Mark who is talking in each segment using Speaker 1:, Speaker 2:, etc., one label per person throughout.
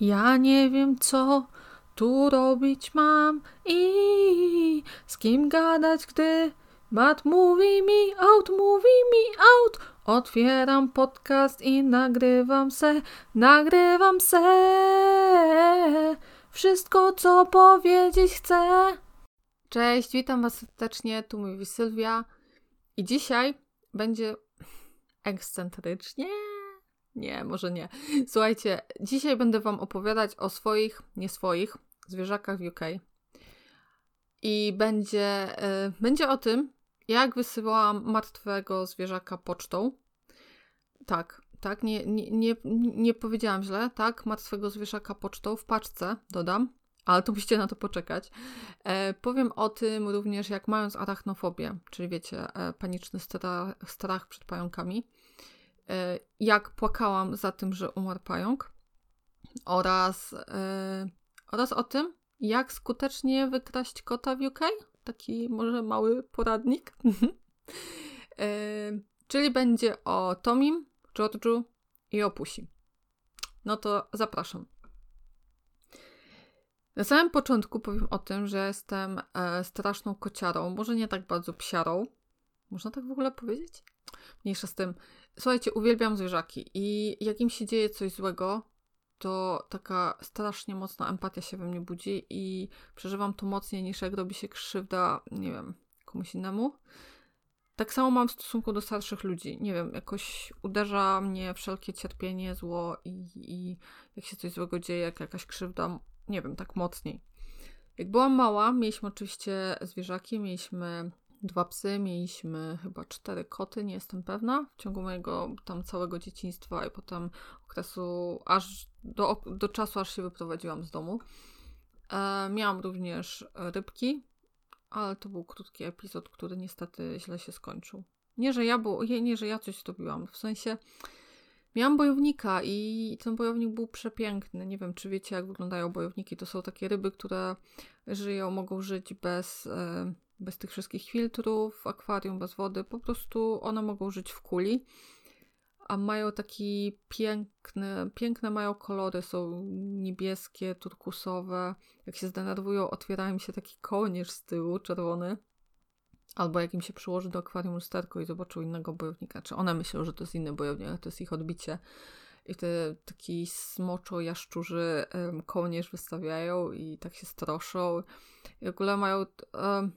Speaker 1: Ja nie wiem, co tu robić mam i z kim gadać, gdy Matt mówi mi out, mówi mi out. Otwieram podcast i nagrywam se, nagrywam se. Wszystko, co powiedzieć chcę. Cześć, witam Was serdecznie, tu mówi Sylwia. I dzisiaj będzie ekscentrycznie. Nie, może nie. Słuchajcie, dzisiaj będę Wam opowiadać o swoich, nie swoich, zwierzakach w UK. I będzie, y, będzie o tym, jak wysyłałam martwego zwierzaka pocztą. Tak, tak, nie, nie, nie, nie powiedziałam źle, tak, martwego zwierzaka pocztą w paczce, dodam, ale to musicie na to poczekać. E, powiem o tym również, jak mając arachnofobię, czyli wiecie, e, paniczny strach, strach przed pająkami, e, jak płakałam za tym, że umarł pająk oraz, e, oraz o tym, jak skutecznie wykraść kota w UK. Taki może mały poradnik. e, czyli będzie o Tomim, George'u i o Pusi. No to zapraszam. Na samym początku powiem o tym, że jestem e, straszną kociarą, może nie tak bardzo psiarą. Można tak w ogóle powiedzieć? Mniejsza z tym. Słuchajcie, uwielbiam zwierzaki i jak im się dzieje coś złego, to taka strasznie mocna empatia się we mnie budzi i przeżywam to mocniej niż jak robi się krzywda, nie wiem, komuś innemu. Tak samo mam w stosunku do starszych ludzi. Nie wiem, jakoś uderza mnie wszelkie cierpienie, zło i, i jak się coś złego dzieje, jak jakaś krzywda, nie wiem, tak mocniej. Jak byłam mała, mieliśmy oczywiście zwierzaki, mieliśmy dwa psy, mieliśmy chyba cztery koty, nie jestem pewna, w ciągu mojego tam całego dzieciństwa i potem okresu, aż do, do czasu, aż się wyprowadziłam z domu. E, miałam również rybki, ale to był krótki epizod, który niestety źle się skończył. Nie, że ja, było, nie, że ja coś zrobiłam, w sensie miałam bojownika i ten bojownik był przepiękny. Nie wiem, czy wiecie, jak wyglądają bojowniki. To są takie ryby, które żyją, mogą żyć bez, e, bez tych wszystkich filtrów, akwarium, bez wody. Po prostu one mogą żyć w kuli a mają taki piękny, piękne mają kolory, są niebieskie, turkusowe. Jak się zdenerwują, otwiera im się taki kołnierz z tyłu, czerwony. Albo jak im się przyłoży do akwarium lusterko i zobaczą innego bojownika. Czy one myślą, że to jest inny bojownik, ale to jest ich odbicie. I te taki smoczo jaszczurzy kołnierz wystawiają i tak się stroszą. I w ogóle mają... Um,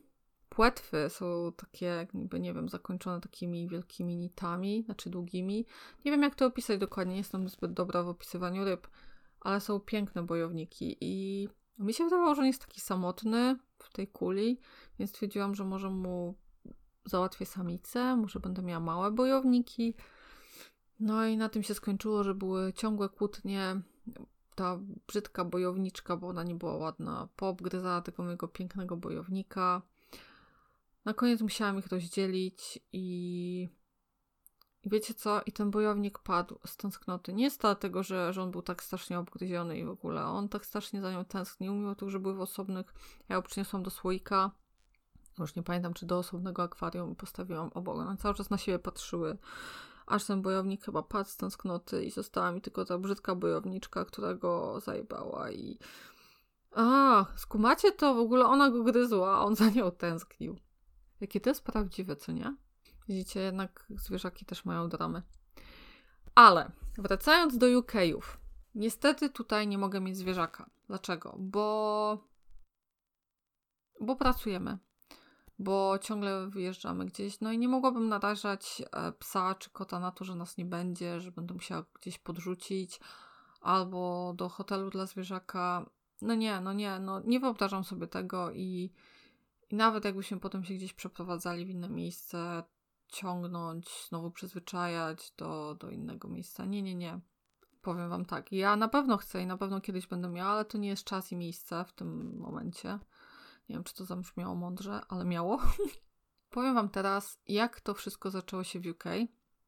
Speaker 1: płetwy są takie, jakby, nie wiem, zakończone takimi wielkimi nitami, znaczy długimi. Nie wiem, jak to opisać dokładnie, nie jestem zbyt dobra w opisywaniu ryb, ale są piękne bojowniki i mi się wydawało, że on jest taki samotny w tej kuli, więc stwierdziłam, że może mu załatwię samicę, może będę miała małe bojowniki. No i na tym się skończyło, że były ciągłe kłótnie. Ta brzydka bojowniczka, bo ona nie była ładna, poobgryzała tego mojego pięknego bojownika. Na koniec musiałam ich rozdzielić i... Wiecie co? I ten bojownik padł z tęsknoty. Nie jest dlatego, że, że on był tak strasznie obgryziony i w ogóle. On tak strasznie za nią tęsknił, mimo tego, że były w osobnych. Ja ją przyniosłam do słoika. Już nie pamiętam, czy do osobnego akwarium postawiłam obok. One cały czas na siebie patrzyły. Aż ten bojownik chyba padł z tęsknoty i została mi tylko ta brzydka bojowniczka, która go zajebała i... A, skumacie to? W ogóle ona go gryzła, a on za nią tęsknił. Jakie to jest prawdziwe, co nie? Widzicie, jednak zwierzaki też mają dramy. Ale wracając do UK'ów. Niestety tutaj nie mogę mieć zwierzaka. Dlaczego? Bo. Bo pracujemy. Bo ciągle wyjeżdżamy gdzieś. No i nie mogłabym narażać e, psa czy kota na to, że nas nie będzie, że będę musiała gdzieś podrzucić albo do hotelu dla zwierzaka. No nie, no nie, no nie wyobrażam sobie tego i i nawet jakbyśmy potem się gdzieś przeprowadzali w inne miejsce, ciągnąć, znowu przyzwyczajać do, do innego miejsca. Nie, nie, nie. Powiem Wam tak. Ja na pewno chcę i na pewno kiedyś będę miała, ale to nie jest czas i miejsce w tym momencie. Nie wiem, czy to zabrzmiało mądrze, ale miało. Powiem Wam teraz, jak to wszystko zaczęło się w UK.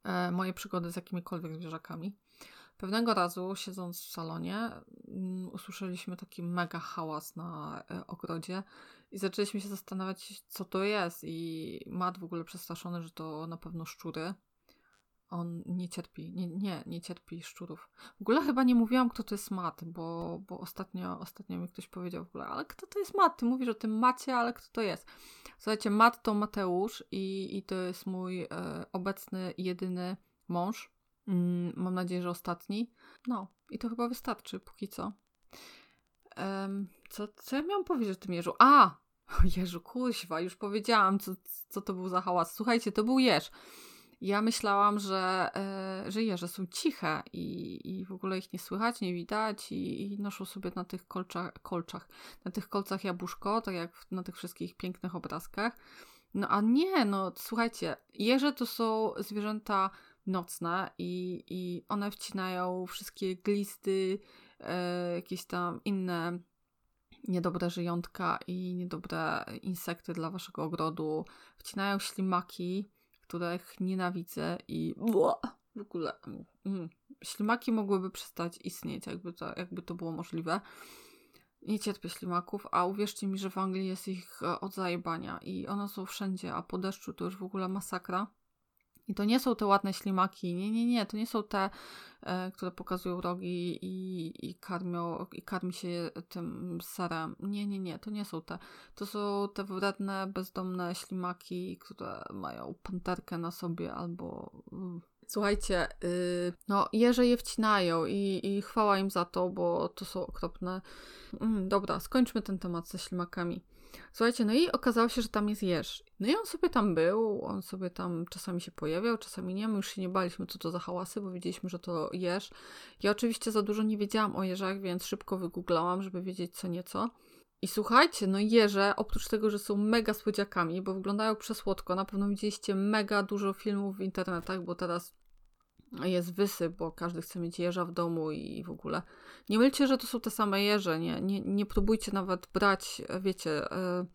Speaker 1: E, moje przygody z jakimikolwiek zwierzakami. Pewnego razu, siedząc w salonie, um, usłyszeliśmy taki mega hałas na e, ogrodzie i zaczęliśmy się zastanawiać, co to jest. I Matt w ogóle przestraszony, że to na pewno szczury. On nie cierpi, nie, nie, nie cierpi szczurów. W ogóle chyba nie mówiłam, kto to jest Mat, bo, bo ostatnio, ostatnio mi ktoś powiedział w ogóle, ale kto to jest Mat? Ty mówisz o tym Macie, ale kto to jest? Słuchajcie, Mat to Mateusz i, i to jest mój e, obecny, jedyny mąż. Mm, mam nadzieję, że ostatni. No, i to chyba wystarczy póki co. Um, co, co ja miałam powiedzieć o tym jeżu? A! Jeżu, kuźwa, już powiedziałam, co, co to był za hałas. Słuchajcie, to był jeż. Ja myślałam, że, e, że jeże są ciche i, i w ogóle ich nie słychać, nie widać i, i noszą sobie na tych kolczach, kolczach, na tych kolcach jabłuszko, tak jak na tych wszystkich pięknych obrazkach. No a nie, no słuchajcie, jeże to są zwierzęta nocne i, i one wcinają wszystkie glisty, e, jakieś tam inne niedobre żyjątka i niedobre insekty dla waszego ogrodu. Wcinają ślimaki, których nienawidzę i w ogóle mm, ślimaki mogłyby przestać istnieć, jakby to, jakby to było możliwe. Nie cierpię ślimaków, a uwierzcie mi, że w Anglii jest ich e, od zajebania i one są wszędzie, a po deszczu to już w ogóle masakra. I to nie są te ładne ślimaki, nie, nie, nie, to nie są te, e, które pokazują rogi i, i, karmią, i karmi się tym serem. Nie, nie, nie, to nie są te. To są te wredne, bezdomne ślimaki, które mają panterkę na sobie albo... Mm. Słuchajcie, yy, no jeże je wcinają i, i chwała im za to, bo to są okropne. Mm, dobra, skończmy ten temat ze ślimakami. Słuchajcie, no i okazało się, że tam jest jeż. No i on sobie tam był, on sobie tam czasami się pojawiał, czasami nie. My już się nie baliśmy, co to za hałasy, bo wiedzieliśmy, że to jeż. Ja oczywiście za dużo nie wiedziałam o jeżach, więc szybko wygooglałam, żeby wiedzieć co nieco. I słuchajcie, no jeże, oprócz tego, że są mega słodziakami, bo wyglądają przesłodko, na pewno widzieliście mega dużo filmów w internetach, bo teraz jest wysyp, bo każdy chce mieć jeża w domu i w ogóle. Nie mylcie, że to są te same jeże, nie, nie, nie próbujcie nawet brać, wiecie, e,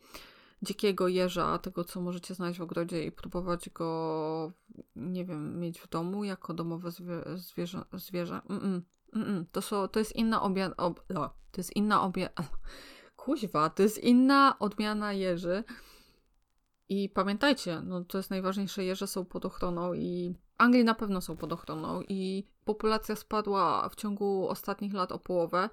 Speaker 1: dzikiego jeża, tego co możecie znaleźć w ogrodzie i próbować go, nie wiem, mieć w domu jako domowe zwie, zwierzę. zwierzę. To, są, to jest inna obia... Ob, to jest inna obia... Kuźwa, to jest inna odmiana jeży. I pamiętajcie, no to jest najważniejsze, jeże są pod ochroną i Anglii na pewno są pod ochroną i populacja spadła w ciągu ostatnich lat o połowę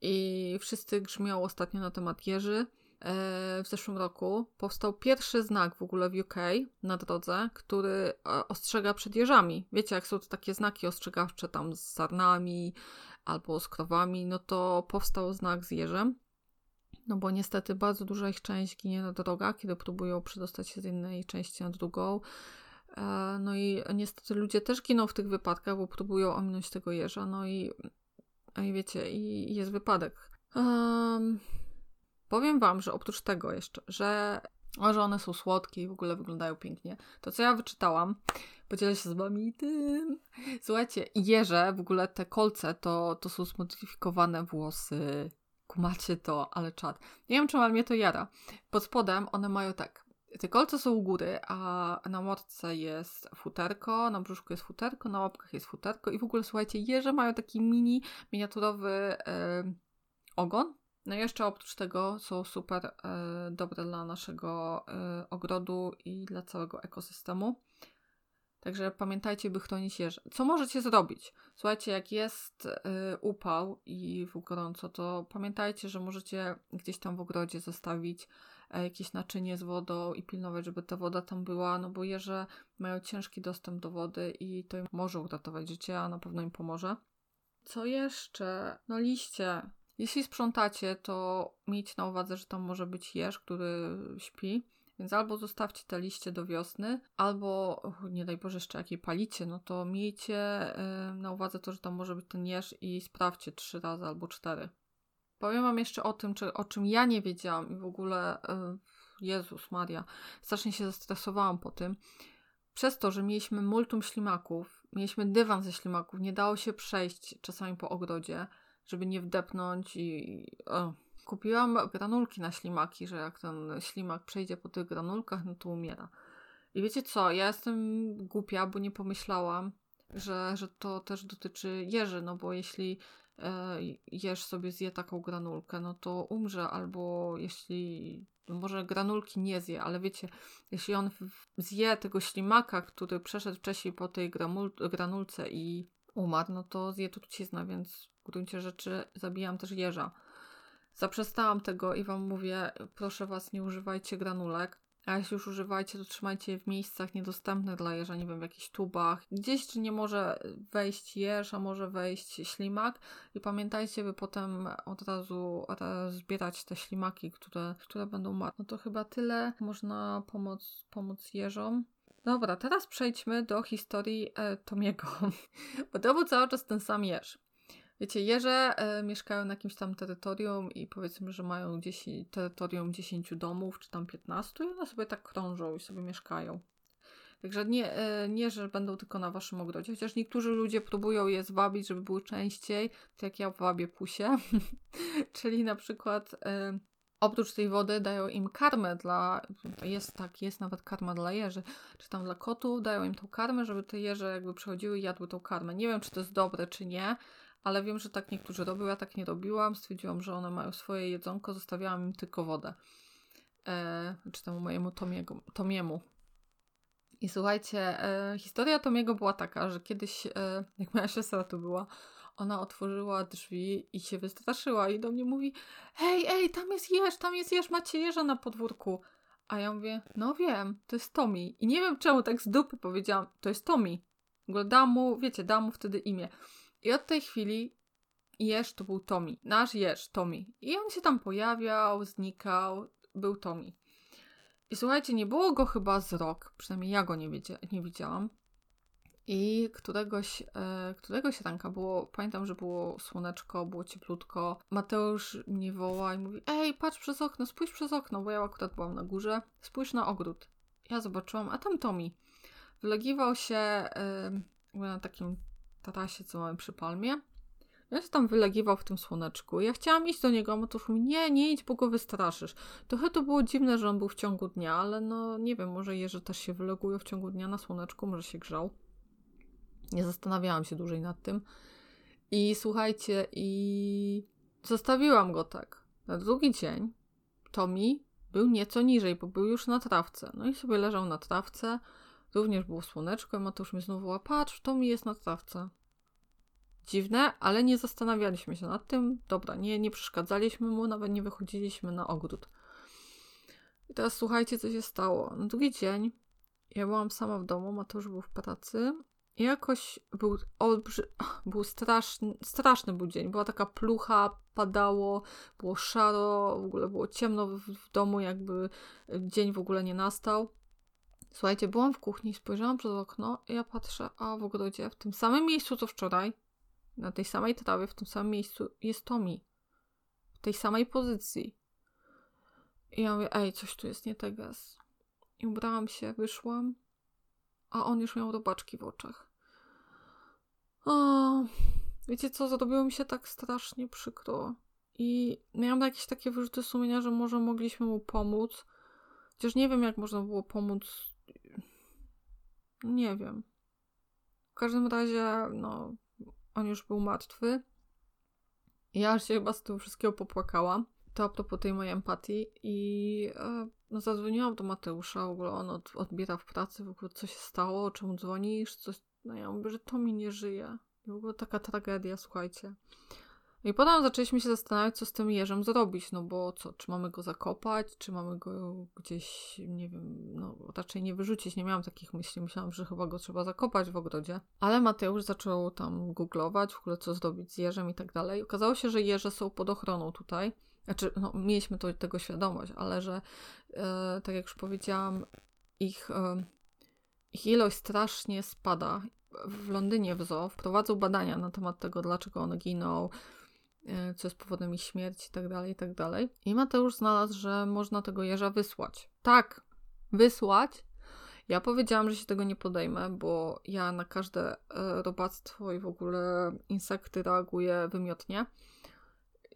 Speaker 1: i wszyscy grzmią ostatnio na temat jeży. E, w zeszłym roku powstał pierwszy znak w ogóle w UK na drodze, który e, ostrzega przed jeżami. Wiecie, jak są to takie znaki ostrzegawcze tam z sarnami albo z krowami, no to powstał znak z jeżem. No bo niestety bardzo duża ich część ginie na drogach, kiedy próbują przedostać się z jednej części na drugą. E, no i niestety ludzie też giną w tych wypadkach, bo próbują ominąć tego jeża. No i, i wiecie, i jest wypadek. Um, powiem wam, że oprócz tego jeszcze, że, że one są słodkie i w ogóle wyglądają pięknie, to co ja wyczytałam, podzielę się z wami tym. Słuchajcie, jeże, w ogóle te kolce, to, to są zmodyfikowane włosy. Kumacie to, ale czad. Nie wiem, czy ale mnie to jara. Pod spodem one mają tak te kolce są u góry, a na mordce jest futerko, na brzuszku jest futerko, na łapkach jest futerko i w ogóle słuchajcie, jeże mają taki mini, miniaturowy ogon. No i jeszcze oprócz tego są super e, dobre dla naszego e, ogrodu i dla całego ekosystemu. Także pamiętajcie, by chronić jeże. Co możecie zrobić? Słuchajcie, jak jest y, upał i w gorąco, to pamiętajcie, że możecie gdzieś tam w ogrodzie zostawić E, jakieś naczynie z wodą i pilnować, żeby ta woda tam była, no bo jeże mają ciężki dostęp do wody i to im może uratować życie, a na pewno im pomoże. Co jeszcze? No liście. Jeśli sprzątacie, to miejcie na uwadze, że tam może być jeż, który śpi. Więc albo zostawcie te liście do wiosny, albo nie daj Boże jeszcze jakiej palicie, no to miejcie na uwadze to, że tam może być ten jeż i sprawdźcie trzy razy albo cztery. Powiem Wam jeszcze o tym, czy, o czym ja nie wiedziałam i w ogóle, yy, Jezus Maria, strasznie się zestresowałam po tym. Przez to, że mieliśmy multum ślimaków, mieliśmy dywan ze ślimaków, nie dało się przejść czasami po ogrodzie, żeby nie wdepnąć i... Kupiłam granulki na ślimaki, że jak ten ślimak przejdzie po tych granulkach, no to umiera. I wiecie co, ja jestem głupia, bo nie pomyślałam, że, że to też dotyczy jeży, no bo jeśli jesz sobie, zje taką granulkę, no to umrze, albo jeśli no może granulki nie zje, ale wiecie, jeśli on zje tego ślimaka, który przeszedł wcześniej po tej granulce i umarł, no to zje trucizna, więc w gruncie rzeczy zabijam też jeża. Zaprzestałam tego i wam mówię, proszę was, nie używajcie granulek. A jeśli już używajcie, to trzymajcie je w miejscach niedostępnych dla jeża, nie wiem, w jakichś tubach. Gdzieś, czy nie może wejść jeż, a może wejść ślimak. I pamiętajcie, by potem od razu zbierać te ślimaki, które, które będą martwe. No to chyba tyle. Można pomóc, pomóc jeżom. Dobra, teraz przejdźmy do historii e, Tomiego, bo to był cały czas ten sam jeż. Wiecie, jeże e, mieszkają na jakimś tam terytorium i powiedzmy, że mają 10, terytorium 10 domów, czy tam 15 i one sobie tak krążą i sobie mieszkają. Także nie, e, nie, że będą tylko na waszym ogrodzie, chociaż niektórzy ludzie próbują je zwabić, żeby były częściej, tak jak ja wabię pusie. Czyli na przykład e, oprócz tej wody dają im karmę dla, jest tak, jest nawet karma dla jeży, czy tam dla kotów, dają im tą karmę, żeby te jeże jakby przychodziły i jadły tą karmę. Nie wiem, czy to jest dobre, czy nie, ale wiem, że tak niektórzy robią, ja tak nie robiłam, stwierdziłam, że one mają swoje jedzonko, zostawiałam im tylko wodę. E, czy temu mojemu Tomiego, Tomiemu. I słuchajcie, e, historia Tomiego była taka, że kiedyś, e, jak moja siostra tu była, ona otworzyła drzwi i się wystraszyła i do mnie mówi hej, ej, tam jest jeż, tam jest jeż, macie jeża na podwórku. A ja mówię, no wiem, to jest Tomi. I nie wiem czemu tak z dupy powiedziałam, to jest Tomi. W ogóle dam mu, wiecie, dam mu wtedy imię. I od tej chwili Jeż to był Tommy. Nasz Jeż, Tommy. I on się tam pojawiał, znikał, był Tommy. I słuchajcie, nie było go chyba z rok, przynajmniej ja go nie, wiedzia- nie widziałam. I któregoś, e, któregoś ranka było, pamiętam, że było słoneczko, było cieplutko. Mateusz mnie woła i mówi: Ej, patrz przez okno, spójrz przez okno, bo ja akurat byłam na górze. Spójrz na ogród. Ja zobaczyłam, a tam Tommy. Wylegiwał się e, na takim tarasie, co mamy przy palmie. Ja się tam wylegiwał w tym słoneczku. Ja chciałam iść do niego, a Mateusz mówi, nie, nie idź, bo go wystraszysz. Trochę to było dziwne, że on był w ciągu dnia, ale no nie wiem, może jeże też się wylegują w ciągu dnia na słoneczku, może się grzał. Nie zastanawiałam się dłużej nad tym. I słuchajcie, i zostawiłam go tak. Na drugi dzień Tommy był nieco niżej, bo był już na trawce. No i sobie leżał na trawce. Również było słoneczko i mnie znowu woła, patrz, Tommy jest na trawce. Dziwne, ale nie zastanawialiśmy się nad tym. Dobra, nie, nie przeszkadzaliśmy mu, nawet nie wychodziliśmy na ogród. I teraz słuchajcie, co się stało. Na drugi dzień ja byłam sama w domu, Mateusz był w pracy i jakoś był olbrzy... był straszny, straszny był dzień. Była taka plucha, padało, było szaro, w ogóle było ciemno w, w domu, jakby dzień w ogóle nie nastał. Słuchajcie, byłam w kuchni, spojrzałam przez okno i ja patrzę, a w ogrodzie, w tym samym miejscu co wczoraj, na tej samej trawie, w tym samym miejscu jest Tommy. W tej samej pozycji. I ja mówię, ej, coś tu jest nie tak gaz. I ubrałam się, wyszłam, a on już miał robaczki w oczach. O, wiecie co, zrobiło mi się tak strasznie przykro. I miałam jakieś takie wyrzuty sumienia, że może mogliśmy mu pomóc. Chociaż nie wiem, jak można było pomóc. Nie wiem. W każdym razie, no, on już był martwy. Ja się chyba z tego wszystkiego popłakałam. To a propos tej mojej empatii i e, no, zadzwoniłam do Mateusza, w ogóle on od, odbiera w pracy, w ogóle co się stało, czemu dzwonisz, coś, no ja mówię, że to mi nie żyje. I w ogóle taka tragedia, słuchajcie. I potem zaczęliśmy się zastanawiać, co z tym jeżem zrobić, no bo co, czy mamy go zakopać, czy mamy go gdzieś, nie wiem, no raczej nie wyrzucić, nie miałam takich myśli, myślałam, że chyba go trzeba zakopać w ogrodzie. Ale Mateusz zaczął tam googlować w ogóle, co zrobić z jeżem i tak dalej. Okazało się, że jeże są pod ochroną tutaj. Znaczy, no, mieliśmy to, tego świadomość, ale że, e, tak jak już powiedziałam, ich, e, ich ilość strasznie spada. W Londynie w zoo wprowadzą badania na temat tego, dlaczego one giną, co jest powodem ich śmierci itd., tak itd. Tak I Mateusz znalazł, że można tego jeża wysłać. Tak, wysłać. Ja powiedziałam, że się tego nie podejmę, bo ja na każde e, robactwo i w ogóle insekty reaguję wymiotnie.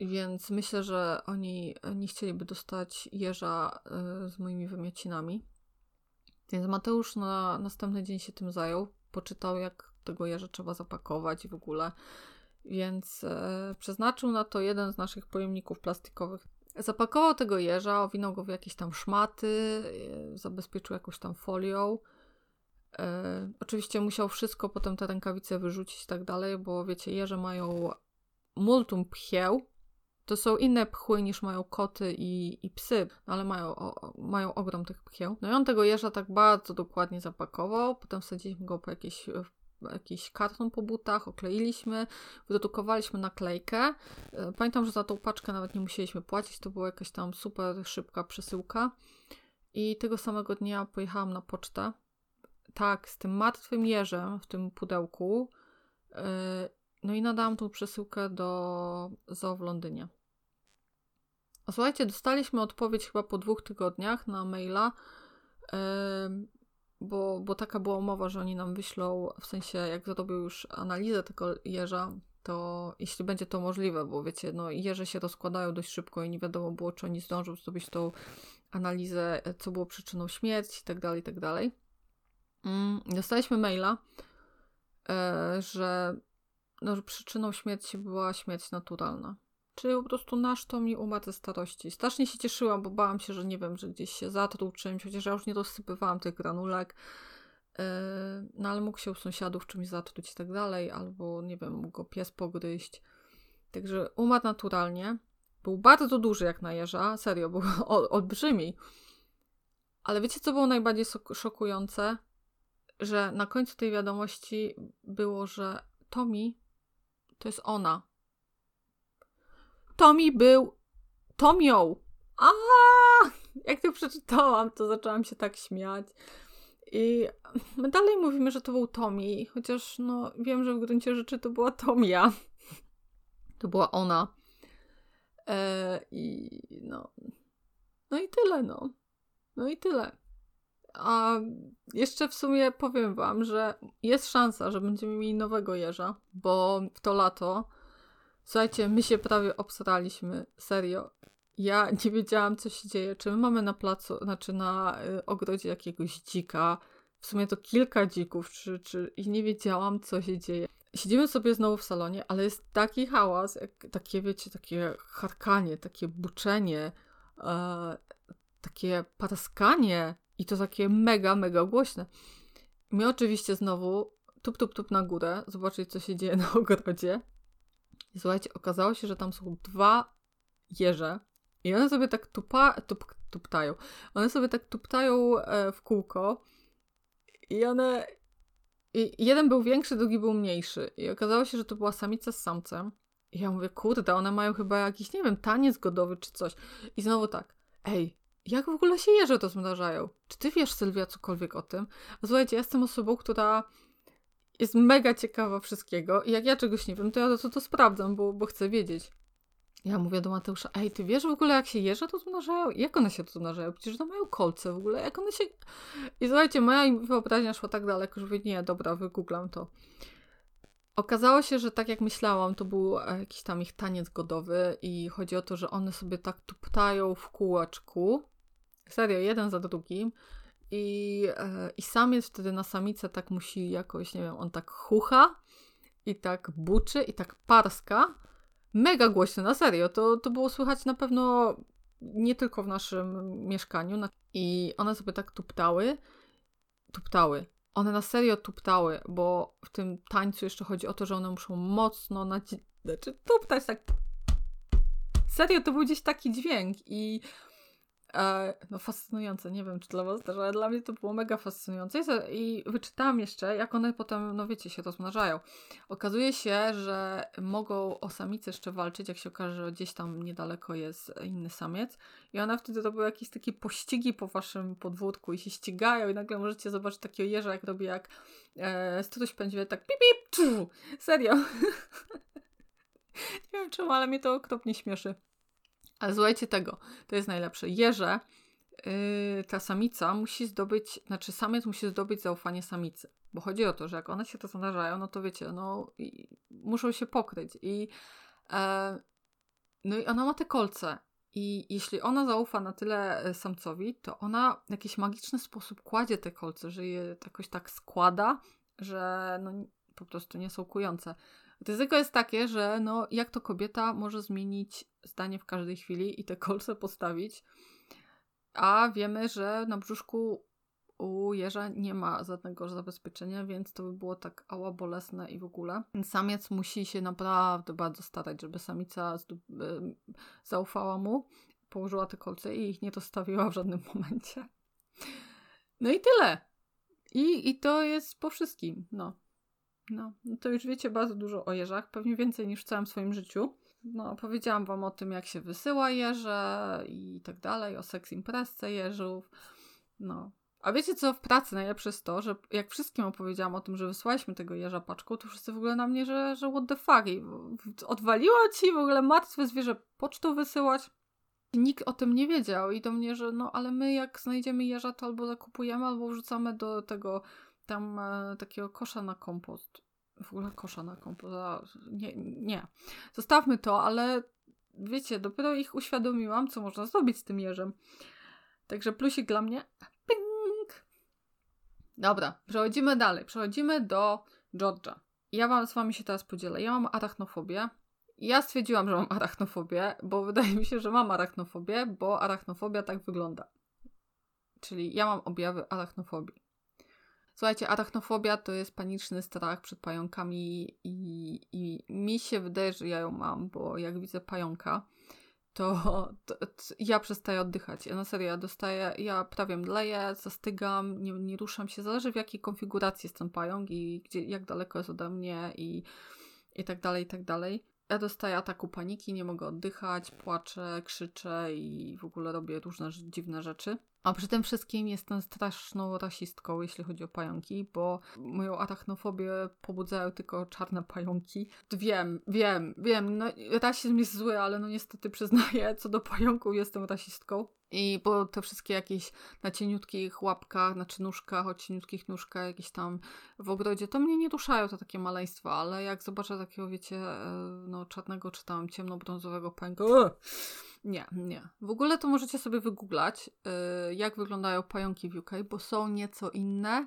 Speaker 1: Więc myślę, że oni nie chcieliby dostać jeża e, z moimi wymiocinami. Więc Mateusz na następny dzień się tym zajął. Poczytał, jak tego jeża trzeba zapakować i w ogóle więc e, przeznaczył na to jeden z naszych pojemników plastikowych. Zapakował tego jeża, owinął go w jakieś tam szmaty, e, zabezpieczył jakąś tam folią. E, oczywiście musiał wszystko potem te rękawice wyrzucić i tak dalej, bo wiecie, jeże mają multum pchieł. To są inne pchły niż mają koty i, i psy, ale mają, o, mają ogrom tych pchieł. No i on tego jeża tak bardzo dokładnie zapakował, potem wsadziliśmy go po jakieś jakiś karton po butach, okleiliśmy, wydrukowaliśmy naklejkę. E, pamiętam, że za tą paczkę nawet nie musieliśmy płacić, to była jakaś tam super szybka przesyłka. I tego samego dnia pojechałam na pocztę. Tak, z tym martwym jeżem w tym pudełku. E, no i nadałam tą przesyłkę do zoo w Londynie. Słuchajcie, dostaliśmy odpowiedź chyba po dwóch tygodniach na maila bo, bo taka była umowa, że oni nam wyślą, w sensie jak zrobią już analizę tego jeża, to jeśli będzie to możliwe, bo wiecie, no jeże się rozkładają dość szybko i nie wiadomo było, czy oni zdążą zrobić tą analizę, co było przyczyną śmierci i tak dalej, i tak. Mm, dostaliśmy maila, e, że, no, że przyczyną śmierci była śmierć naturalna. Czy po prostu nasz to mi umarł ze starości. Strasznie się cieszyłam, bo bałam się, że nie wiem, że gdzieś się zatruł czymś, chociaż ja już nie rozsypywałam tych granulek. Yy, no ale mógł się u sąsiadów czymś zatruć i tak dalej, albo nie wiem, mógł go pies pogryźć. Także umarł naturalnie. Był bardzo duży jak na jeża, serio, był olbrzymi. Ale wiecie, co było najbardziej szokujące? Że na końcu tej wiadomości było, że Tommy to jest ona. Tommy był Tomią. A, jak to przeczytałam, to zaczęłam się tak śmiać. I my dalej mówimy, że to był Tommy, chociaż no wiem, że w gruncie rzeczy to była Tomia. To była ona. E, I no. No i tyle, no. No i tyle. A jeszcze w sumie powiem wam, że jest szansa, że będziemy mieli nowego jeża, bo w to lato Słuchajcie, my się prawie obsraliśmy, serio. Ja nie wiedziałam, co się dzieje. Czy my mamy na placu, znaczy na y, ogrodzie jakiegoś dzika, w sumie to kilka dzików, czy, czy i nie wiedziałam, co się dzieje. Siedzimy sobie znowu w salonie, ale jest taki hałas, jak, takie, wiecie, takie harkanie, takie buczenie, e, takie paraskanie i to takie mega, mega głośne. My oczywiście znowu tup, tup, tup na górę, zobaczyć, co się dzieje na ogrodzie. I słuchajcie, okazało się, że tam są dwa jeże i one sobie tak tupa, tup, tuptają. One sobie tak tuptają e, w kółko i one... I jeden był większy, drugi był mniejszy. I okazało się, że to była samica z samcem. I ja mówię, kurde, one mają chyba jakiś, nie wiem, taniec godowy czy coś. I znowu tak, ej, jak w ogóle się jeże rozmnażają? Czy ty wiesz, Sylwia, cokolwiek o tym? A słuchajcie, ja jestem osobą, która jest mega ciekawa wszystkiego i jak ja czegoś nie wiem, to ja to, to sprawdzam, bo, bo chcę wiedzieć. Ja mówię do Mateusza, ej, ty wiesz w ogóle jak się jeże to rozmnażają? Jak one się rozmnażają? Przecież to mają kolce w ogóle, jak one się... I słuchajcie, moja wyobraźnia szła tak daleko, że mówię, nie, dobra, wygooglam to. Okazało się, że tak jak myślałam, to był e, jakiś tam ich taniec godowy i chodzi o to, że one sobie tak tuptają w kółeczku, serio, jeden za drugim i, e, I samiec wtedy na samicę tak musi jakoś, nie wiem, on tak chucha i tak buczy i tak parska. Mega głośno, na serio. To, to było słychać na pewno nie tylko w naszym mieszkaniu. I one sobie tak tuptały. Tuptały. One na serio tuptały, bo w tym tańcu jeszcze chodzi o to, że one muszą mocno naci- znaczy tuptać tak. Serio, to był gdzieś taki dźwięk i no fascynujące, nie wiem czy dla was też, ale dla mnie to było mega fascynujące i wyczytałam jeszcze, jak one potem, no wiecie, się rozmnażają. Okazuje się, że mogą o samicy jeszcze walczyć, jak się okaże, że gdzieś tam niedaleko jest inny samiec i one wtedy robią jakieś takie pościgi po waszym podwórku i się ścigają i nagle możecie zobaczyć takiego jeża, jak robi jak e, struś tak pip, pip, serio. nie wiem czemu, ale mnie to okropnie śmieszy. Ale słuchajcie tego, to jest najlepsze. Jeże, yy, ta samica musi zdobyć, znaczy samiec musi zdobyć zaufanie samicy. Bo chodzi o to, że jak one się to zanarzają, no to wiecie, no muszą się pokryć. I, e, no i ona ma te kolce. I jeśli ona zaufa na tyle e, samcowi, to ona w jakiś magiczny sposób kładzie te kolce, że je jakoś tak składa, że no, po prostu nie są kujące. Ryzyko jest takie, że no, jak to kobieta może zmienić zdanie w każdej chwili i te kolce postawić, a wiemy, że na brzuszku u jeża nie ma żadnego zabezpieczenia, więc to by było tak ała bolesne i w ogóle. Samiec musi się naprawdę bardzo starać, żeby samica zaufała mu, położyła te kolce i ich nie dostawiła w żadnym momencie. No i tyle. I, i to jest po wszystkim. No. No. No to już wiecie bardzo dużo o jeżach, pewnie więcej niż w całym swoim życiu. No, powiedziałam wam o tym, jak się wysyła jeże i tak dalej, o seks imprezce jeżów. No, a wiecie co, w pracy najlepsze jest to, że jak wszystkim opowiedziałam o tym, że wysłaliśmy tego jeża paczką, to wszyscy w ogóle na mnie, że, że what the fuck, I odwaliła ci w ogóle martwe zwierzę pocztą wysyłać. Nikt o tym nie wiedział i do mnie, że no ale my jak znajdziemy jeża, to albo zakupujemy, albo wrzucamy do tego tam e, takiego kosza na kompost. W ogóle kosza na kompost. Nie, nie. Zostawmy to, ale wiecie, dopiero ich uświadomiłam, co można zrobić z tym jeżem. Także plusik dla mnie. Dobra, przechodzimy dalej. Przechodzimy do George'a. Ja wam z wami się teraz podzielę. Ja mam arachnofobię. Ja stwierdziłam, że mam arachnofobię, bo wydaje mi się, że mam arachnofobię, bo arachnofobia tak wygląda. Czyli ja mam objawy arachnofobii. Słuchajcie, arachnofobia to jest paniczny strach przed pająkami i, i mi się wydaje, że ja ją mam, bo jak widzę pająka, to, to, to, ja przestaję oddychać. Ja na serio, ja dostaję, ja prawie mdleję, zastygam, nie, nie ruszam się. Zależy w jakiej konfiguracji jest ten pająk i gdzie, jak daleko jest ode mnie i, i tak dalej, i tak dalej. Ja dostaję ataku paniki, nie mogę oddychać, płaczę, krzyczę i w ogóle robię różne dziwne rzeczy. A przy tym wszystkim jestem straszną rasistką, jeśli chodzi o pająki, bo moją arachnofobię pobudzają tylko czarne pająki. Wiem, wiem, wiem, no rasizm jest zły, ale no niestety przyznaję, co do pająków jestem rasistką. I bo te wszystkie jakieś na cieniutkich łapkach, znaczy nóżkach, o cieniutkich nóżkach, jakieś tam w ogrodzie, to mnie nie ruszają to takie maleństwa, ale jak zobaczę takiego, wiecie, e, no czarnego czy tam ciemnobrązowego pęka, nie, nie. W ogóle to możecie sobie wygooglać, yy, jak wyglądają pająki w UK, bo są nieco inne.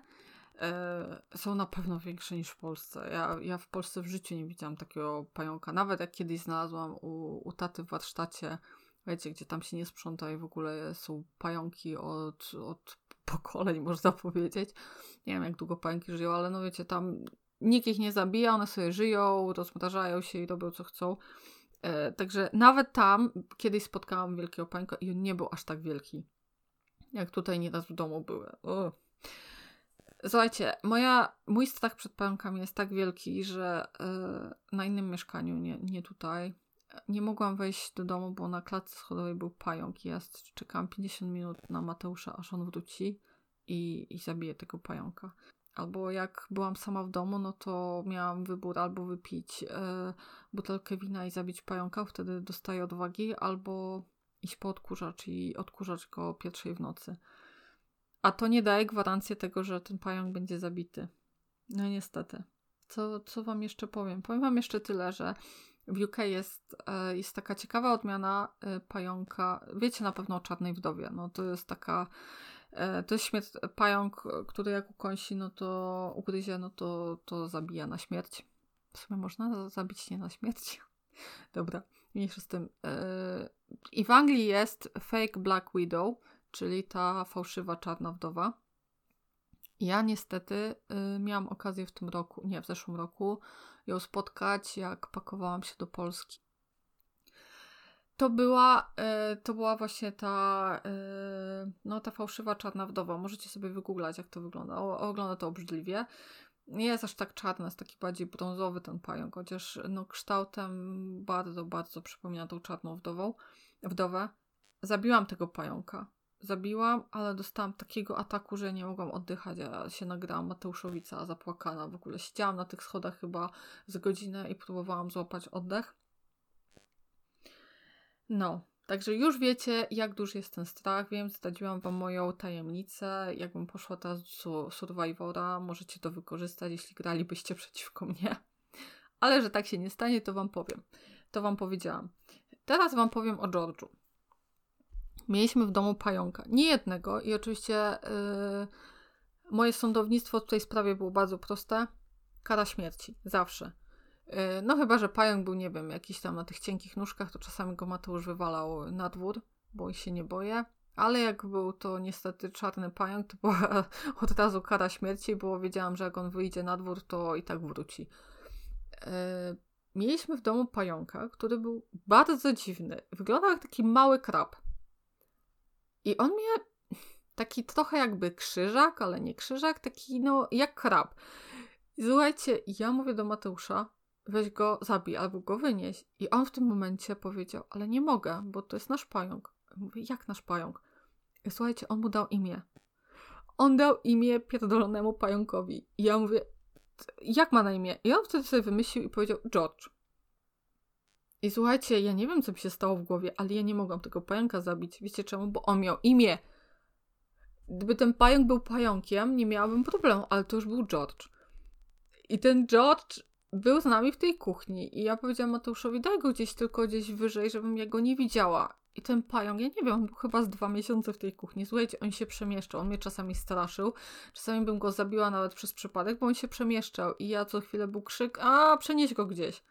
Speaker 1: Yy, są na pewno większe niż w Polsce. Ja, ja w Polsce w życiu nie widziałam takiego pająka. Nawet jak kiedyś znalazłam u, u taty w warsztacie, wiecie, gdzie tam się nie sprząta i w ogóle są pająki od, od pokoleń, można powiedzieć. Nie wiem, jak długo pająki żyją, ale no wiecie, tam nikt ich nie zabija, one sobie żyją, rozmnażają się i robią co chcą. E, także nawet tam kiedyś spotkałam wielkiego pańka i on nie był aż tak wielki, jak tutaj nieraz w domu były. O. Słuchajcie, moja, mój strach przed pająkami jest tak wielki, że y, na innym mieszkaniu, nie, nie tutaj, nie mogłam wejść do domu, bo na klatce schodowej był pająk ja czekałam 50 minut na Mateusza, aż on wróci i, i zabije tego pająka. Albo jak byłam sama w domu, no to miałam wybór albo wypić e, butelkę wina i zabić pająka, wtedy dostaję odwagi, albo iść po odkurzacz i odkurzać go o pierwszej w nocy. A to nie daje gwarancji tego, że ten pająk będzie zabity. No niestety. Co, co wam jeszcze powiem? Powiem wam jeszcze tyle, że w UK jest, e, jest taka ciekawa odmiana e, pająka. Wiecie na pewno o czarnej wdowie. No to jest taka E, to jest śmierć, pająk, który jak ukąsi, no to ugryzie, no to, to zabija na śmierć. W sumie można zabić nie na śmierć. Dobra, mniejsza z tym. I w Anglii jest fake Black Widow, czyli ta fałszywa czarna wdowa. Ja niestety y, miałam okazję w tym roku, nie, w zeszłym roku ją spotkać, jak pakowałam się do Polski to była, e, to była właśnie ta, e, no ta fałszywa czarna wdowa. Możecie sobie wygooglać, jak to wygląda. O, ogląda to obrzydliwie. Nie jest aż tak czarny, jest taki bardziej brązowy ten pająk, chociaż no, kształtem bardzo, bardzo przypomina tą czarną wdową, wdowę. Zabiłam tego pająka. Zabiłam, ale dostałam takiego ataku, że nie mogłam oddychać. Ja się nagrałam Mateuszowica zapłakana. W ogóle siedziałam na tych schodach chyba z godzinę i próbowałam złapać oddech. No, także już wiecie, jak duży jest ten strach. Wiem, zdradziłam Wam moją tajemnicę. Jakbym poszła teraz do Survivora, możecie to wykorzystać, jeśli gralibyście przeciwko mnie. Ale że tak się nie stanie, to Wam powiem. To Wam powiedziałam. Teraz Wam powiem o George'u. Mieliśmy w domu pająka. Nie jednego i oczywiście yy, moje sądownictwo w tej sprawie było bardzo proste. Kara śmierci. Zawsze. E, no chyba, że pająk był, nie wiem, jakiś tam na tych cienkich nóżkach, to czasami go Mateusz wywalał na dwór, bo się nie boję. Ale jak był to niestety czarny pająk, to była od razu kara śmierci, bo wiedziałam, że jak on wyjdzie na dwór, to i tak wróci. E, mieliśmy w domu pająka, który był bardzo dziwny. Wyglądał jak taki mały krab. I on miał taki trochę jakby krzyżak, ale nie krzyżak, taki no jak krab. Słuchajcie, ja mówię do Mateusza, weź go, zabij albo go wynieś. I on w tym momencie powiedział, ale nie mogę, bo to jest nasz pająk. Mówię, jak nasz pająk? I słuchajcie, on mu dał imię. On dał imię pierdolonemu pająkowi. I ja mówię, jak ma na imię? I on wtedy sobie wymyślił i powiedział George. I słuchajcie, ja nie wiem, co mi się stało w głowie, ale ja nie mogłam tego pająka zabić. Wiecie czemu? Bo on miał imię. Gdyby ten pająk był pająkiem, nie miałabym problemu, ale to już był George. I ten George był z nami w tej kuchni. I ja powiedziałam Mateuszowi, daj go gdzieś tylko gdzieś wyżej, żebym ja go nie widziała. I ten pająk, ja nie wiem, był chyba z dwa miesiące w tej kuchni. Słuchajcie, on się przemieszczał. On mnie czasami straszył. Czasami bym go zabiła nawet przez przypadek, bo on się przemieszczał. I ja co chwilę był krzyk, a przenieś go gdzieś.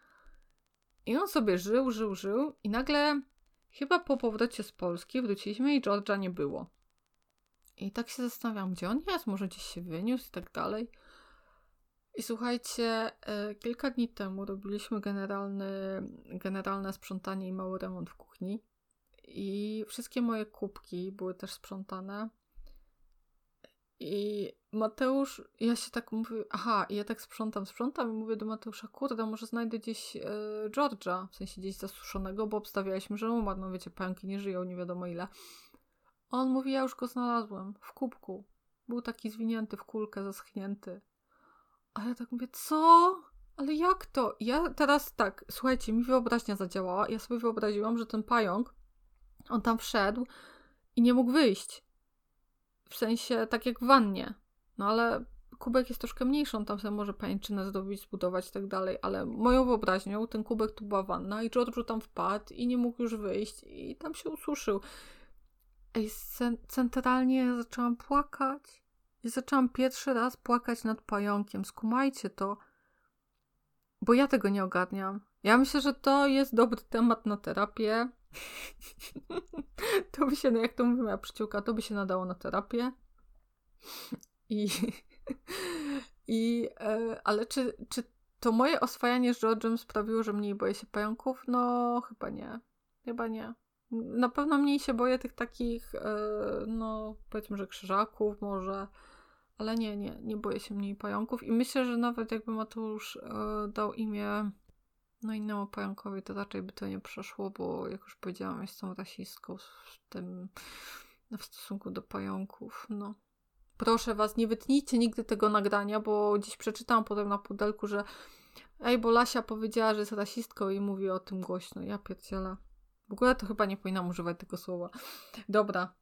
Speaker 1: I on sobie żył, żył, żył. I nagle, chyba po powrocie z Polski, wróciliśmy i George'a nie było. I tak się zastanawiam, gdzie on jest, może gdzieś się wyniósł i tak dalej. I słuchajcie, e, kilka dni temu robiliśmy generalny, generalne sprzątanie i mały remont w kuchni. I wszystkie moje kubki były też sprzątane. I Mateusz, ja się tak mówię, aha, ja tak sprzątam, sprzątam i mówię do Mateusza, kurde, może znajdę gdzieś e, George'a, w sensie gdzieś zasuszonego, bo obstawialiśmy, że umarł, no wiecie, pająki nie żyją, nie wiadomo ile. On mówi, ja już go znalazłem, w kubku. Był taki zwinięty w kulkę, zaschnięty. A ja tak mówię, co? Ale jak to? Ja teraz tak, słuchajcie, mi wyobraźnia zadziałała. Ja sobie wyobraziłam, że ten pająk, on tam wszedł i nie mógł wyjść. W sensie, tak jak w wannie. No ale kubek jest troszkę mniejszy, on tam sobie może pajęczynę zdobyć, zbudować i tak dalej, ale moją wyobraźnią ten kubek tu była wanna i George'u tam wpadł i nie mógł już wyjść i tam się ususzył. Ej, centralnie zaczęłam płakać. I zaczęłam pierwszy raz płakać nad pająkiem. Skumajcie to, bo ja tego nie ogarniam. Ja myślę, że to jest dobry temat na terapię. to by się, no jak to mówi moja przyciółka, to by się nadało na terapię. I, i e, ale czy, czy to moje oswajanie z George'em sprawiło, że mniej boję się pająków? No, chyba nie. Chyba nie. Na pewno mniej się boję tych takich, e, no powiedzmy, że krzyżaków może, ale nie, nie, nie boję się mniej pająków i myślę, że nawet jakby Mateusz e, dał imię no innemu pająkowi, to raczej by to nie przeszło, bo jak już powiedziałam, jestem rasistką w tym, w stosunku do pająków, no. Proszę was, nie wytnijcie nigdy tego nagrania, bo dziś przeczytałam potem na pudelku, że ej, bo Lasia powiedziała, że jest rasistką i mówi o tym głośno. Ja pierdzielę. W ogóle to chyba nie powinnam używać tego słowa. Dobra.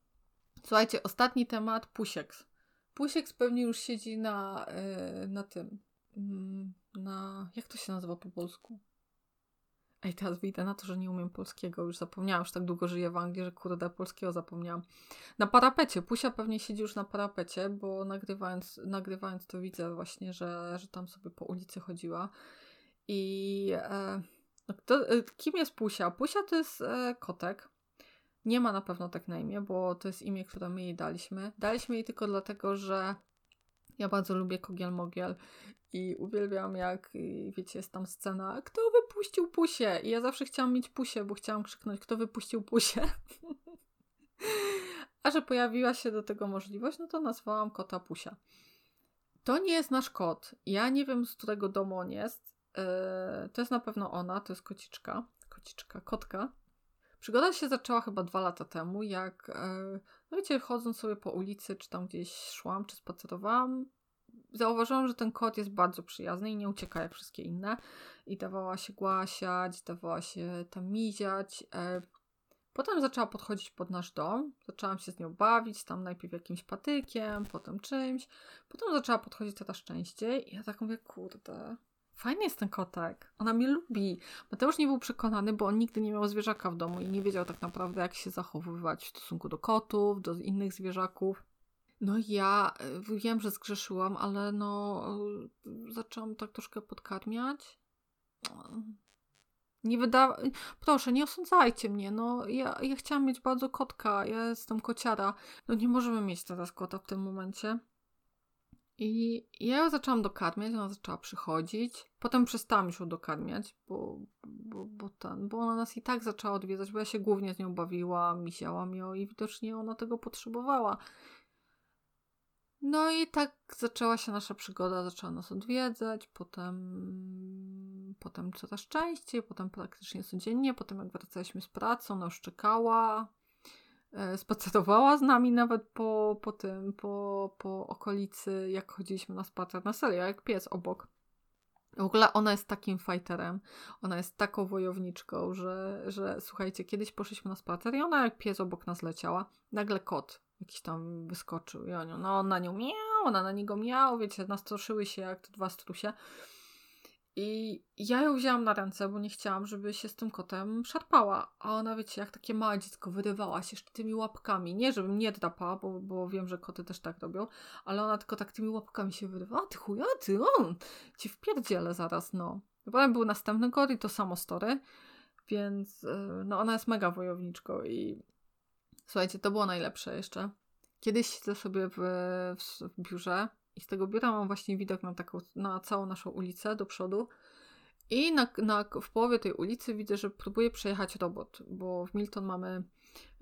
Speaker 1: Słuchajcie, ostatni temat, Pusieks. Pusieks pewnie już siedzi na, yy, na tym, yy, na, jak to się nazywa po polsku? Ej, teraz wyjdę na to, że nie umiem polskiego. Już zapomniałam, już tak długo żyję w Anglii, że kurde, polskiego zapomniałam. Na parapecie. Pusia pewnie siedzi już na parapecie, bo nagrywając, nagrywając to widzę właśnie, że, że tam sobie po ulicy chodziła. I e, no, to, e, kim jest Pusia? Pusia to jest e, kotek. Nie ma na pewno tak na imię, bo to jest imię, które my jej daliśmy. Daliśmy jej tylko dlatego, że ja bardzo lubię Kogiel Mogiel i uwielbiam jak, wiecie, jest tam scena, kto wypuścił pusię? I ja zawsze chciałam mieć pusię, bo chciałam krzyknąć, kto wypuścił pusię? A że pojawiła się do tego możliwość, no to nazwałam kota pusia. To nie jest nasz kot. Ja nie wiem, z którego domu on jest. Yy, to jest na pewno ona, to jest kociczka. Kociczka, kotka. Przygoda się zaczęła chyba dwa lata temu, jak, yy, no wiecie, chodząc sobie po ulicy, czy tam gdzieś szłam, czy spacerowałam, zauważyłam, że ten kot jest bardzo przyjazny i nie ucieka jak wszystkie inne. I dawała się głasiać, dawała się tam miziać. E, potem zaczęła podchodzić pod nasz dom. Zaczęłam się z nią bawić, tam najpierw jakimś patykiem, potem czymś. Potem zaczęła podchodzić coraz częściej i ja tak mówię, kurde, fajny jest ten kotek. Ona mnie lubi. Mateusz nie był przekonany, bo on nigdy nie miał zwierzaka w domu i nie wiedział tak naprawdę, jak się zachowywać w stosunku do kotów, do innych zwierzaków. No ja y, wiem, że zgrzeszyłam, ale no y, zaczęłam tak troszkę podkarmiać nie wyda... Proszę, nie osądzajcie mnie, no ja, ja chciałam mieć bardzo kotka, ja jestem kociara. No nie możemy mieć teraz kota w tym momencie. I ja ją zaczęłam dokarmiać, ona zaczęła przychodzić. Potem przestałam już ją dokarmiać, bo, bo, bo, ten, bo ona nas i tak zaczęła odwiedzać, bo ja się głównie z nią bawiłam, misiałam ją i widocznie ona tego potrzebowała. No i tak zaczęła się nasza przygoda, zaczęła nas odwiedzać, potem, potem coraz częściej, potem praktycznie codziennie, potem jak wracaliśmy z pracy, ona już czekała, spacerowała z nami nawet po, po tym, po, po okolicy, jak chodziliśmy na spacer, na serio, jak pies obok. W ogóle ona jest takim fighterem, ona jest taką wojowniczką, że, że słuchajcie, kiedyś poszliśmy na spacer i ona jak pies obok nas leciała, nagle kot jakiś tam wyskoczył i on, no na nią miał, ona na niego miał, wiecie, nastroszyły się jak te dwa strusie. I ja ją wzięłam na ręce, bo nie chciałam, żeby się z tym kotem szarpała. A ona, wiecie, jak takie małe dziecko, wyrywała się jeszcze tymi łapkami. Nie, żebym nie drapała, bo, bo wiem, że koty też tak robią, ale ona tylko tak tymi łapkami się wyrywała. Ty chuja, ty, on ci wpierdzielę zaraz, no. Potem był następny kot i to samo story, więc y, no ona jest mega wojowniczką i Słuchajcie, to było najlepsze jeszcze. Kiedyś siedzę sobie w, w, biurze i z tego biura mam właśnie widok na, taką, na całą naszą ulicę do przodu. I na, na, w połowie tej ulicy widzę, że próbuje przejechać robot, bo w Milton mamy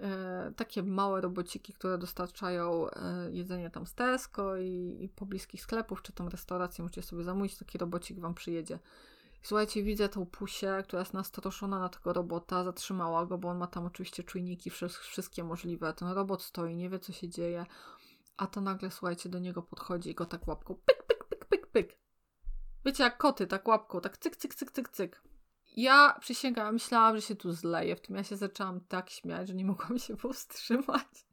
Speaker 1: e, takie małe robociki, które dostarczają e, jedzenie tam z Tesco i, i pobliskich sklepów, czy tam restauracji możecie sobie zamówić, taki robocik wam przyjedzie. Słuchajcie, widzę tą pusię, która jest nastroszona na tego robota, zatrzymała go, bo on ma tam oczywiście czujniki wszystkie możliwe. Ten robot stoi, nie wie co się dzieje, a to nagle, słuchajcie, do niego podchodzi i go tak łapką pyk, pyk, pyk, pyk, pyk. Wiecie, jak koty, tak łapką, tak cyk, cyk, cyk, cyk, cyk. Ja przysięgam, myślałam, że się tu zleję. W tym ja się zaczęłam tak śmiać, że nie mogłam się powstrzymać.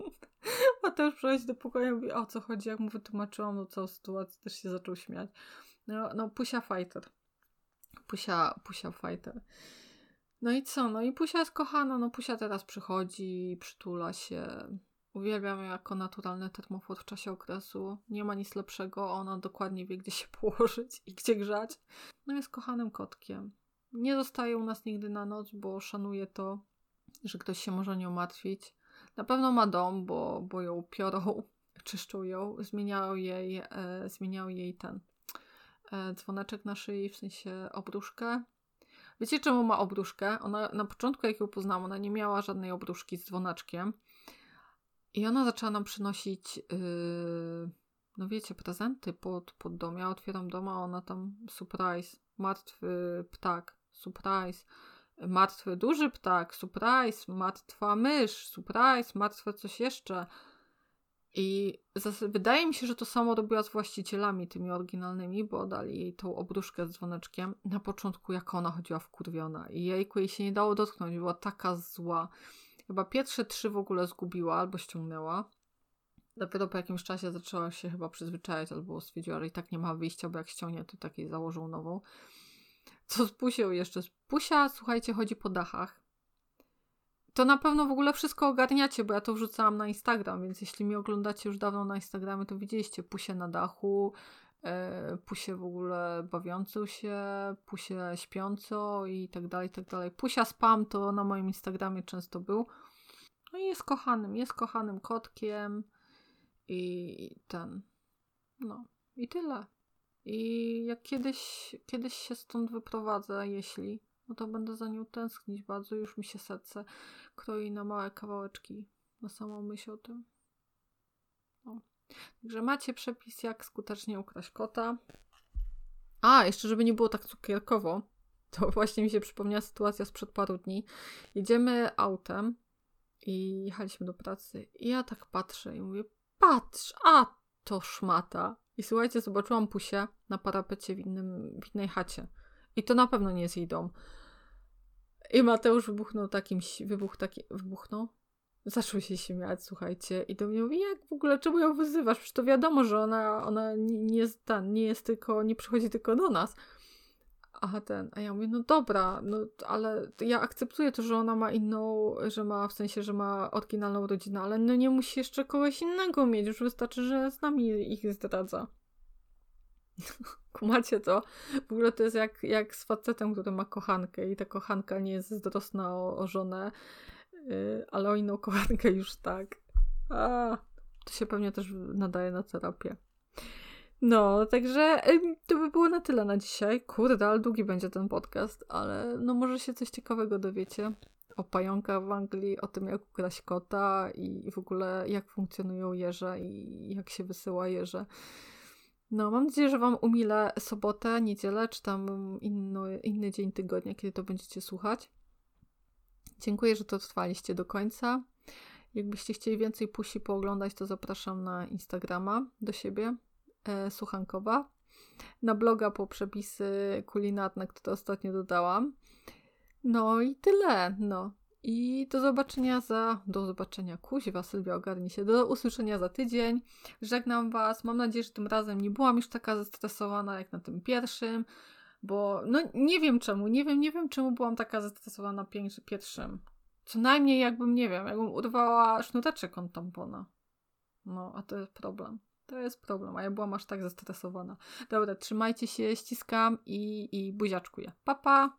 Speaker 1: Mateusz przychodzi do pokoju i mówi, o co chodzi, jak mu wytłumaczyłam no, całą sytuację, też się zaczął śmiać. No, no Pusia Fighter. Pusia, Pusia Fighter. No i co? No i Pusia jest kochana. No Pusia teraz przychodzi, przytula się. Uwielbiam ją jako naturalny termofor w czasie okresu. Nie ma nic lepszego. Ona dokładnie wie, gdzie się położyć i gdzie grzać. No jest kochanym kotkiem. Nie zostaje u nas nigdy na noc, bo szanuje to, że ktoś się może nią martwić. Na pewno ma dom, bo, bo ją piorą, czyszczą ją, zmieniają jej, e, zmieniają jej ten E, dzwoneczek na szyi, w sensie obruszkę. Wiecie, czemu ma obruszkę? Ona na początku, jak ją poznałam, ona nie miała żadnej obruszki z dzwoneczkiem. I ona zaczęła nam przynosić, yy, no wiecie, prezenty pod, pod dom. Ja otwieram dom, a ona tam surprise, martwy ptak, surprise, martwy duży ptak, surprise, martwa mysz, surprise, martwe coś jeszcze. I wydaje mi się, że to samo robiła z właścicielami tymi oryginalnymi, bo dali jej tą obruszkę z dzwoneczkiem. Na początku jak ona chodziła wkurwiona i jejku, jej się nie dało dotknąć, była taka zła. Chyba pierwsze trzy w ogóle zgubiła albo ściągnęła. Dopiero po jakimś czasie zaczęła się chyba przyzwyczajać albo stwierdziła, że i tak nie ma wyjścia, bo jak ściągnie, to takiej założą nową. Co z Pusią jeszcze? Pusia, słuchajcie, chodzi po dachach to na pewno w ogóle wszystko ogarniacie, bo ja to wrzucałam na Instagram, więc jeśli mnie oglądacie już dawno na Instagramie, to widzieliście pusie na dachu, e, pusie w ogóle bawiącą się, pusie śpiąco i tak dalej, i tak dalej. Pusia spam to na moim Instagramie często był. No i jest kochanym, jest kochanym kotkiem i ten, no i tyle. I jak kiedyś, kiedyś się stąd wyprowadzę, jeśli no to będę za nią tęsknić bardzo. Już mi się serce kroi na małe kawałeczki na samą myśl o tym. Także macie przepis, jak skutecznie ukraść kota. A, jeszcze żeby nie było tak cukierkowo, to właśnie mi się przypomniała sytuacja sprzed paru dni. Jedziemy autem i jechaliśmy do pracy i ja tak patrzę i mówię, patrz, a to szmata. I słuchajcie, zobaczyłam pusię na parapecie w, innym, w innej chacie. I to na pewno nie jest jej dom. I Mateusz wybuchnął takim, wybuch taki, wybuchnął? Zaczął się śmiać, słuchajcie. I do mnie mówi, jak w ogóle, czemu ją wyzywasz? Przecież to wiadomo, że ona, ona nie, jest, ta, nie jest tylko, nie przychodzi tylko do nas. A ten, a ja mówię, no dobra, no ale ja akceptuję to, że ona ma inną, że ma, w sensie, że ma oryginalną rodzinę, ale no nie musi jeszcze kogoś innego mieć, już wystarczy, że z nami ich zdradza. Kumacie to? W ogóle to jest jak, jak z facetem, który ma kochankę i ta kochanka nie jest zazdrosna o, o żonę, ale o inną kochankę już tak. A, to się pewnie też nadaje na terapię. No, także to by było na tyle na dzisiaj. Kurde, ale długi będzie ten podcast, ale no może się coś ciekawego dowiecie o pająkach w Anglii, o tym jak ukraść kota i w ogóle jak funkcjonują jeże i jak się wysyła jeże. No, mam nadzieję, że Wam umilę sobotę, niedzielę, czy tam inny, inny dzień tygodnia, kiedy to będziecie słuchać. Dziękuję, że to trwaliście do końca. Jakbyście chcieli więcej pusi pooglądać, to zapraszam na Instagrama do siebie, e, Słuchankowa. Na bloga po przepisy kulinarne, które ostatnio dodałam. No i tyle, no. I do zobaczenia za... Do zobaczenia, kuźwa, Sylwia, ogarnij się. Do usłyszenia za tydzień. Żegnam Was. Mam nadzieję, że tym razem nie byłam już taka zestresowana jak na tym pierwszym, bo no nie wiem czemu, nie wiem, nie wiem czemu byłam taka zestresowana na pierwszym. Co najmniej jakbym, nie wiem, jakbym urwała sznureczek od tampona. No, a to jest problem. To jest problem, a ja byłam aż tak zestresowana. Dobra, trzymajcie się, ściskam i, i buziaczkuję. Pa, pa!